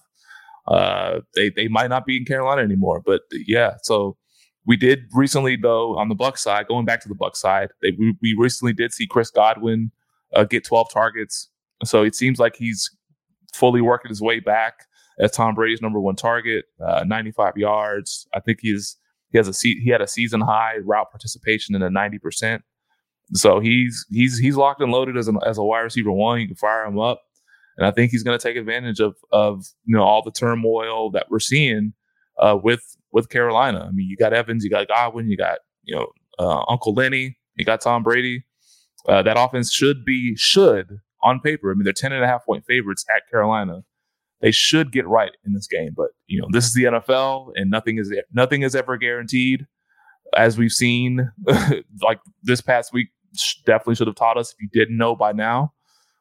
uh, they they might not be in Carolina anymore. But yeah, so we did recently though on the Buck side. Going back to the Buck side, they, we, we recently did see Chris Godwin uh, get 12 targets. So it seems like he's fully working his way back as Tom Brady's number one target, uh, 95 yards. I think he's he has a he had a season high route participation in the 90 percent. So he's he's he's locked and loaded as a as a wide receiver one. You can fire him up, and I think he's going to take advantage of of you know all the turmoil that we're seeing uh, with with Carolina. I mean, you got Evans, you got Godwin, you got you know uh, Uncle Lenny, you got Tom Brady. Uh, that offense should be should on paper. I mean, they're 10 and a half point favorites at Carolina. They should get right in this game, but you know, this is the NFL and nothing is nothing is ever guaranteed. As we've seen, like this past week, definitely should have taught us if you didn't know by now,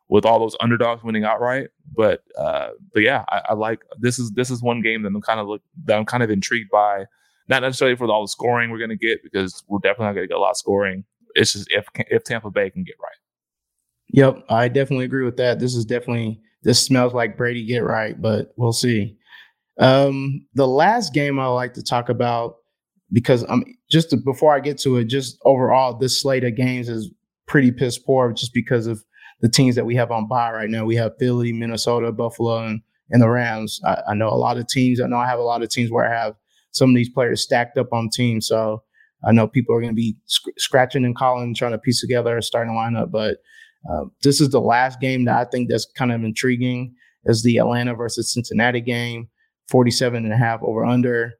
with all those underdogs winning outright. But uh, but yeah, I, I like this is this is one game that I'm kind of look that I'm kind of intrigued by. Not necessarily for all the scoring we're going to get because we're definitely not going to get a lot of scoring. It's just if if Tampa Bay can get right. Yep, I definitely agree with that. This is definitely this smells like Brady get right, but we'll see. Um, the last game I like to talk about because I'm just to, before I get to it, just overall, this slate of games is pretty piss poor just because of the teams that we have on bye right now. We have Philly, Minnesota, Buffalo, and, and the Rams. I, I know a lot of teams. I know I have a lot of teams where I have some of these players stacked up on teams. So I know people are going to be sc- scratching and calling, trying to piece together a starting lineup. But uh, this is the last game that I think that's kind of intriguing is the Atlanta versus Cincinnati game, 47 and a half over under.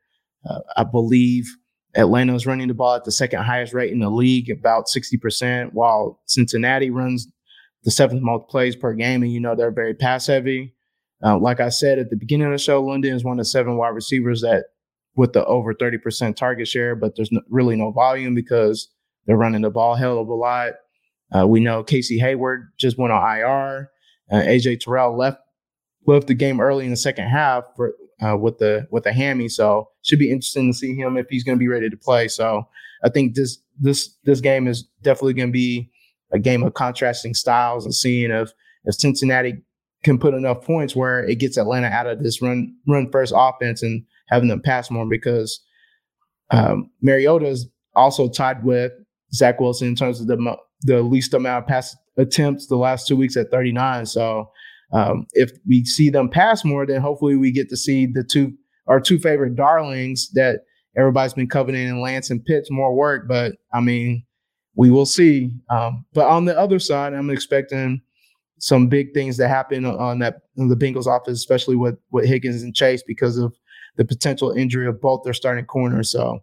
Uh, I believe Atlanta is running the ball at the second highest rate in the league, about 60%, while Cincinnati runs the seventh most plays per game. And, you know, they're very pass heavy. Uh, like I said at the beginning of the show, London is one of seven wide receivers that with the over 30% target share, but there's no, really no volume because they're running the ball hell of a lot. Uh, we know Casey Hayward just went on IR. Uh, AJ Terrell left left the game early in the second half for uh, with the with the hammy, so it should be interesting to see him if he's going to be ready to play. So I think this this this game is definitely going to be a game of contrasting styles and seeing if if Cincinnati can put enough points where it gets Atlanta out of this run run first offense and having them pass more because um, Mariota is also tied with Zach Wilson in terms of the the least amount of pass attempts the last two weeks at 39. So um, if we see them pass more, then hopefully we get to see the two our two favorite darlings that everybody's been coveting in Lance and Pitts more work. But I mean, we will see. Um, but on the other side, I'm expecting some big things to happen on that the Bengals office, especially with with Higgins and Chase because of the potential injury of both their starting corners. So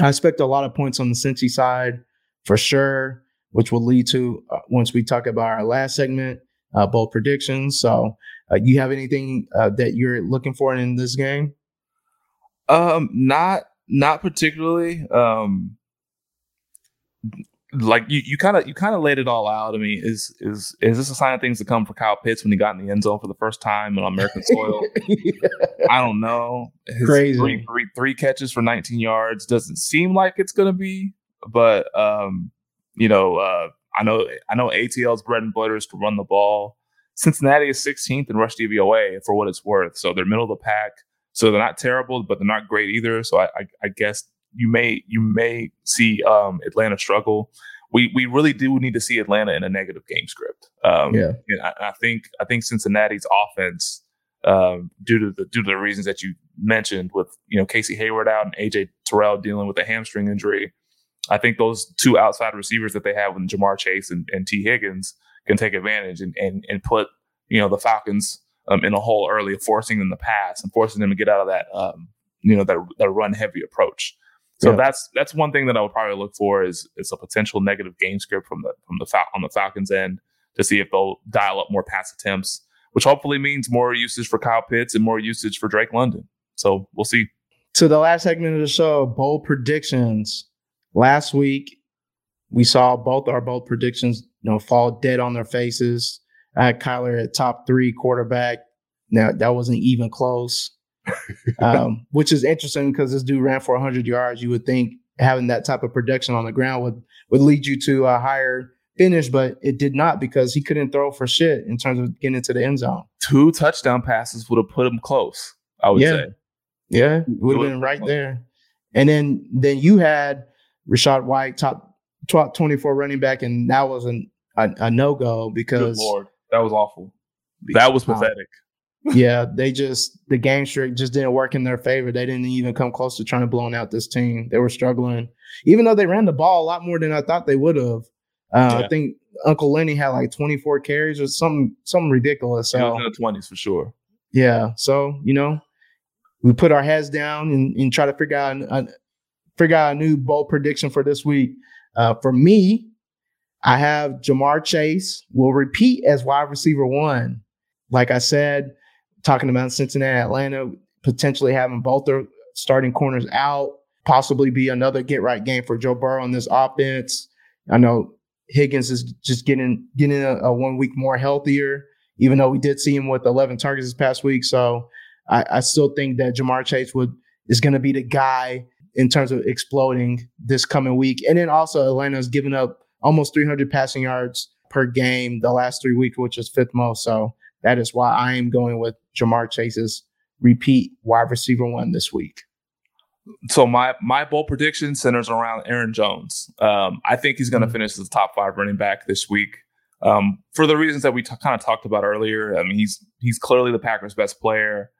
I expect a lot of points on the Cincy side for sure, which will lead to uh, once we talk about our last segment, uh, bold predictions. So, uh, you have anything uh, that you're looking for in this game? Um, not not particularly. Um, like you, you kind of you kind of laid it all out. I mean, is is is this a sign of things to come for Kyle Pitts when he got in the end zone for the first time on American soil? yeah. I don't know. His Crazy. Three, three, three catches for 19 yards doesn't seem like it's going to be, but um, you know, uh, I know I know ATL's bread and butter is to run the ball. Cincinnati is 16th in rush DVOA for what it's worth, so they're middle of the pack. So they're not terrible, but they're not great either. So I, I, I guess you may you may see um, Atlanta struggle. We we really do need to see Atlanta in a negative game script. Um, yeah, I, I, think I think Cincinnati's offense, um, due to the due to the reasons that you mentioned, with you know Casey Hayward out and AJ Terrell dealing with a hamstring injury, I think those two outside receivers that they have with Ja'Marr Chase and, and Tee Higgins can take advantage and and, and put you know the Falcons um, in a hole early, forcing them to pass and forcing them to get out of that um, you know that, that run heavy approach. So yeah. that's that's one thing that I would probably look for is is a potential negative game script from the from the Fal- on the Falcons end to see if they'll dial up more pass attempts, which hopefully means more usage for Kyle Pitts and more usage for Drake London. So we'll see. So the last segment of the show, bold predictions. Last week, we saw both our bold predictions, you know, fall dead on their faces. I had Kyler at top three quarterback. Now that wasn't even close um, which is interesting because this dude ran for 100 yards. You would think having that type of production on the ground would would lead you to a higher finish, but it did not because he couldn't throw for shit in terms of getting into the end zone. Two touchdown passes would have put him close. I would yeah. say. Yeah, would have been right there. And then then you had Rachaad White, top, top 24 running back, and that was an, a, a no go because that was awful. That was pathetic yeah, they just the game streak just didn't work in their favor. They didn't even come close to trying to blow out this team. They were struggling, even though they ran the ball a lot more than I thought they would have. Uh, yeah. I think Uncle Lenny had like 24 carries or something, something ridiculous. So in the 20s for sure. Yeah, so you know, we put our heads down and, and try to figure out a, figure out a new bold prediction for this week. Uh, for me, I have Ja'Marr Chase will repeat as wide receiver one. Like I said, talking about Cincinnati, Atlanta, potentially having both their starting corners out, possibly be another get right game for Joe Burrow on this offense. I know Higgins is just getting getting a, a one week more healthier, even though we did see him with 11 targets this past week. So I, I still think that Ja'Marr Chase would is going to be the guy in terms of exploding this coming week. And then also Atlanta's given up almost 300 passing yards per game the last three weeks, which is fifth most. So that is why I am going with Ja'Marr Chase's repeat wide receiver one this week. So my my bold prediction centers around Aaron Jones. Um, I think he's going to mm-hmm. finish as top five running back this week. Um, for the reasons that we t- kind of talked about earlier. I mean, he's he's clearly the Packers' best player,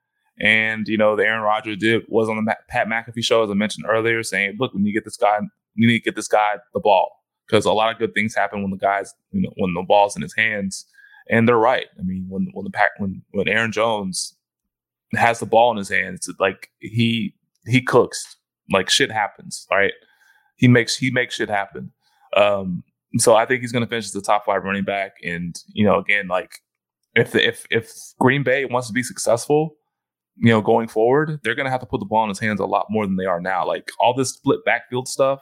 and you know the Aaron Rodgers did was on the Pat McAfee show as I mentioned earlier, saying, "Look, when you get this guy, you need to get this guy the ball because a lot of good things happen when the guys, you know, when the ball's in his hands." And they're right. I mean, when when the pack when when Aaron Jones has the ball in his hands, like he he cooks. Like shit happens, right? He makes he makes shit happen. Um, so I think he's going to finish as the top five running back. And you know, again, like if the, if if Green Bay wants to be successful, you know, going forward, they're gonna have to put the ball in his hands a lot more than they are now. Like all this split backfield stuff.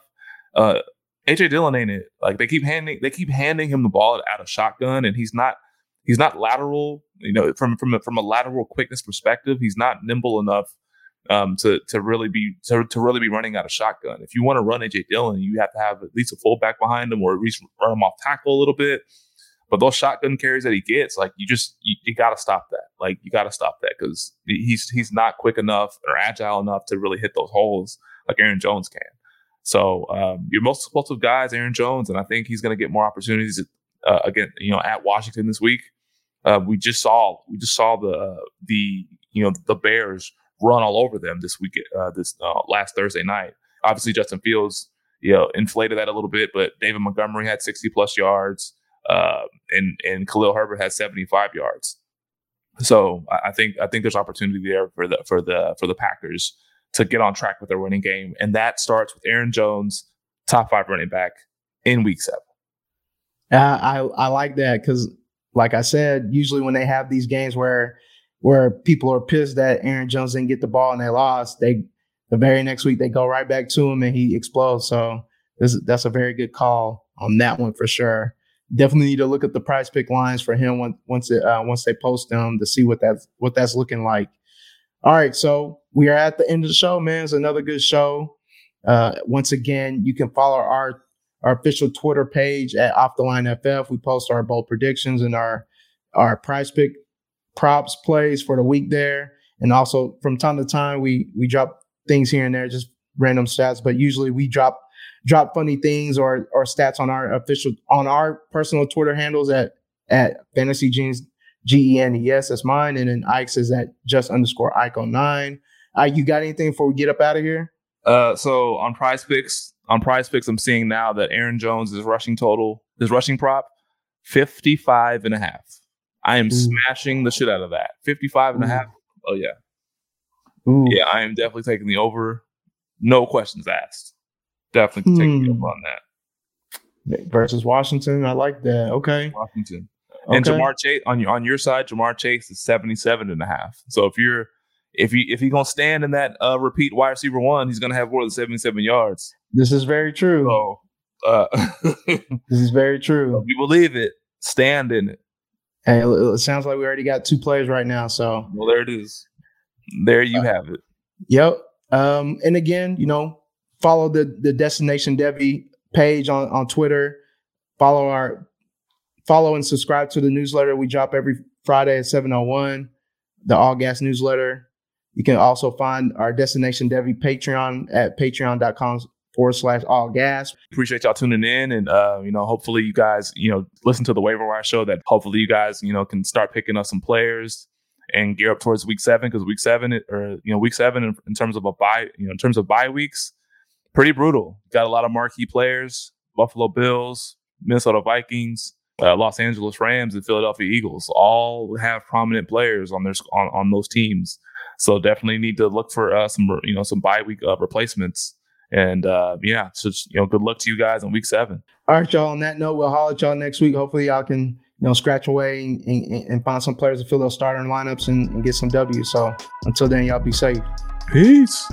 Uh, AJ Dillon ain't it. Like they keep handing they keep handing him the ball out of shotgun, and he's not he's not lateral. You know, from from a, from a lateral quickness perspective, he's not nimble enough um, to to really be to, to really be running out of shotgun. If you want to run AJ Dillon, you have to have at least a fullback behind him, or at least run him off tackle a little bit. But those shotgun carries that he gets, like you just you, you got to stop that. Like you got to stop that because he's he's not quick enough or agile enough to really hit those holes like Aaron Jones can. So um, your most explosive guy is Aaron Jones, and I think he's going to get more opportunities uh, again. You know, at Washington this week, uh, we just saw we just saw the uh, the you know the Bears run all over them this week uh, this uh, last Thursday night. Obviously, Justin Fields you know inflated that a little bit, but David Montgomery had 60 plus yards, uh, and and Khalil Herbert had 75 yards. So I think I think there's opportunity there for the for the for the Packers to get on track with their winning game. And that starts with Aaron Jones, top five running back in week seven. Uh, I, I like that because, like I said, usually when they have these games where where people are pissed that Aaron Jones didn't get the ball and they lost, they the very next week they go right back to him and he explodes. So this, that's a very good call on that one for sure. Definitely need to look at the price pick lines for him once once it, uh, once they post them to see what that's what that's looking like. All right, so we are at the end of the show, man. It's another good show. Uh, once again, you can follow our our official Twitter page at Off the Line FF. We post our bold predictions and our our price pick props plays for the week there, and also from time to time we we drop things here and there, just random stats. But usually we drop drop funny things or or stats on our official on our personal Twitter handles at at Fantasy Genes G E N E S. That's mine. And then Ike's is at just underscore 09. Ike, you got anything before we get up out of here? Uh, so on prize picks, on prize picks, I'm seeing now that Aaron Jones is rushing total, his rushing prop, 55 and a half. I am Ooh. smashing the shit out of that. 55 and Ooh. a half. Oh yeah. Ooh. Yeah, I am definitely taking the over. No questions asked. Definitely hmm. taking the over on that. Versus Washington. I like that. Okay. Washington. And okay. Ja'Marr Chase on your on your side, Ja'Marr Chase is 77 and a half. So if you're if you if he's gonna stand in that uh, repeat wide receiver one, he's gonna have more than 77 yards. This is very true. So uh, this is very true. If you believe it, stand in it. Hey, it sounds like we already got two players right now. So well, there it is. There you uh, have it. Yep. Um, and again, you know, follow the the Destination Devy page on on Twitter. Follow our follow and subscribe to the newsletter. We drop every Friday at 701, the All Gas newsletter. You can also find our Destination Devy Patreon at patreon.com forward slash all gas. Appreciate y'all tuning in. And, uh, you know, hopefully you guys, you know, listen to the waiver wire show that hopefully you guys, you know, can start picking up some players and gear up towards week seven because week seven, or, you know, week seven in, in terms of a buy, you know, in terms of bye weeks, pretty brutal. Got a lot of marquee players, Buffalo Bills, Minnesota Vikings, uh, Los Angeles Rams and Philadelphia Eagles all have prominent players on their on, on those teams. So definitely need to look for uh, some you know some bye week uh, replacements. And uh, yeah, so you know, good luck to you guys in week seven. All right, y'all. On that note, we'll holler at y'all next week. Hopefully, y'all can you know scratch away and, and, and find some players to fill those starting lineups and, and get some W. So until then, y'all be safe. Peace.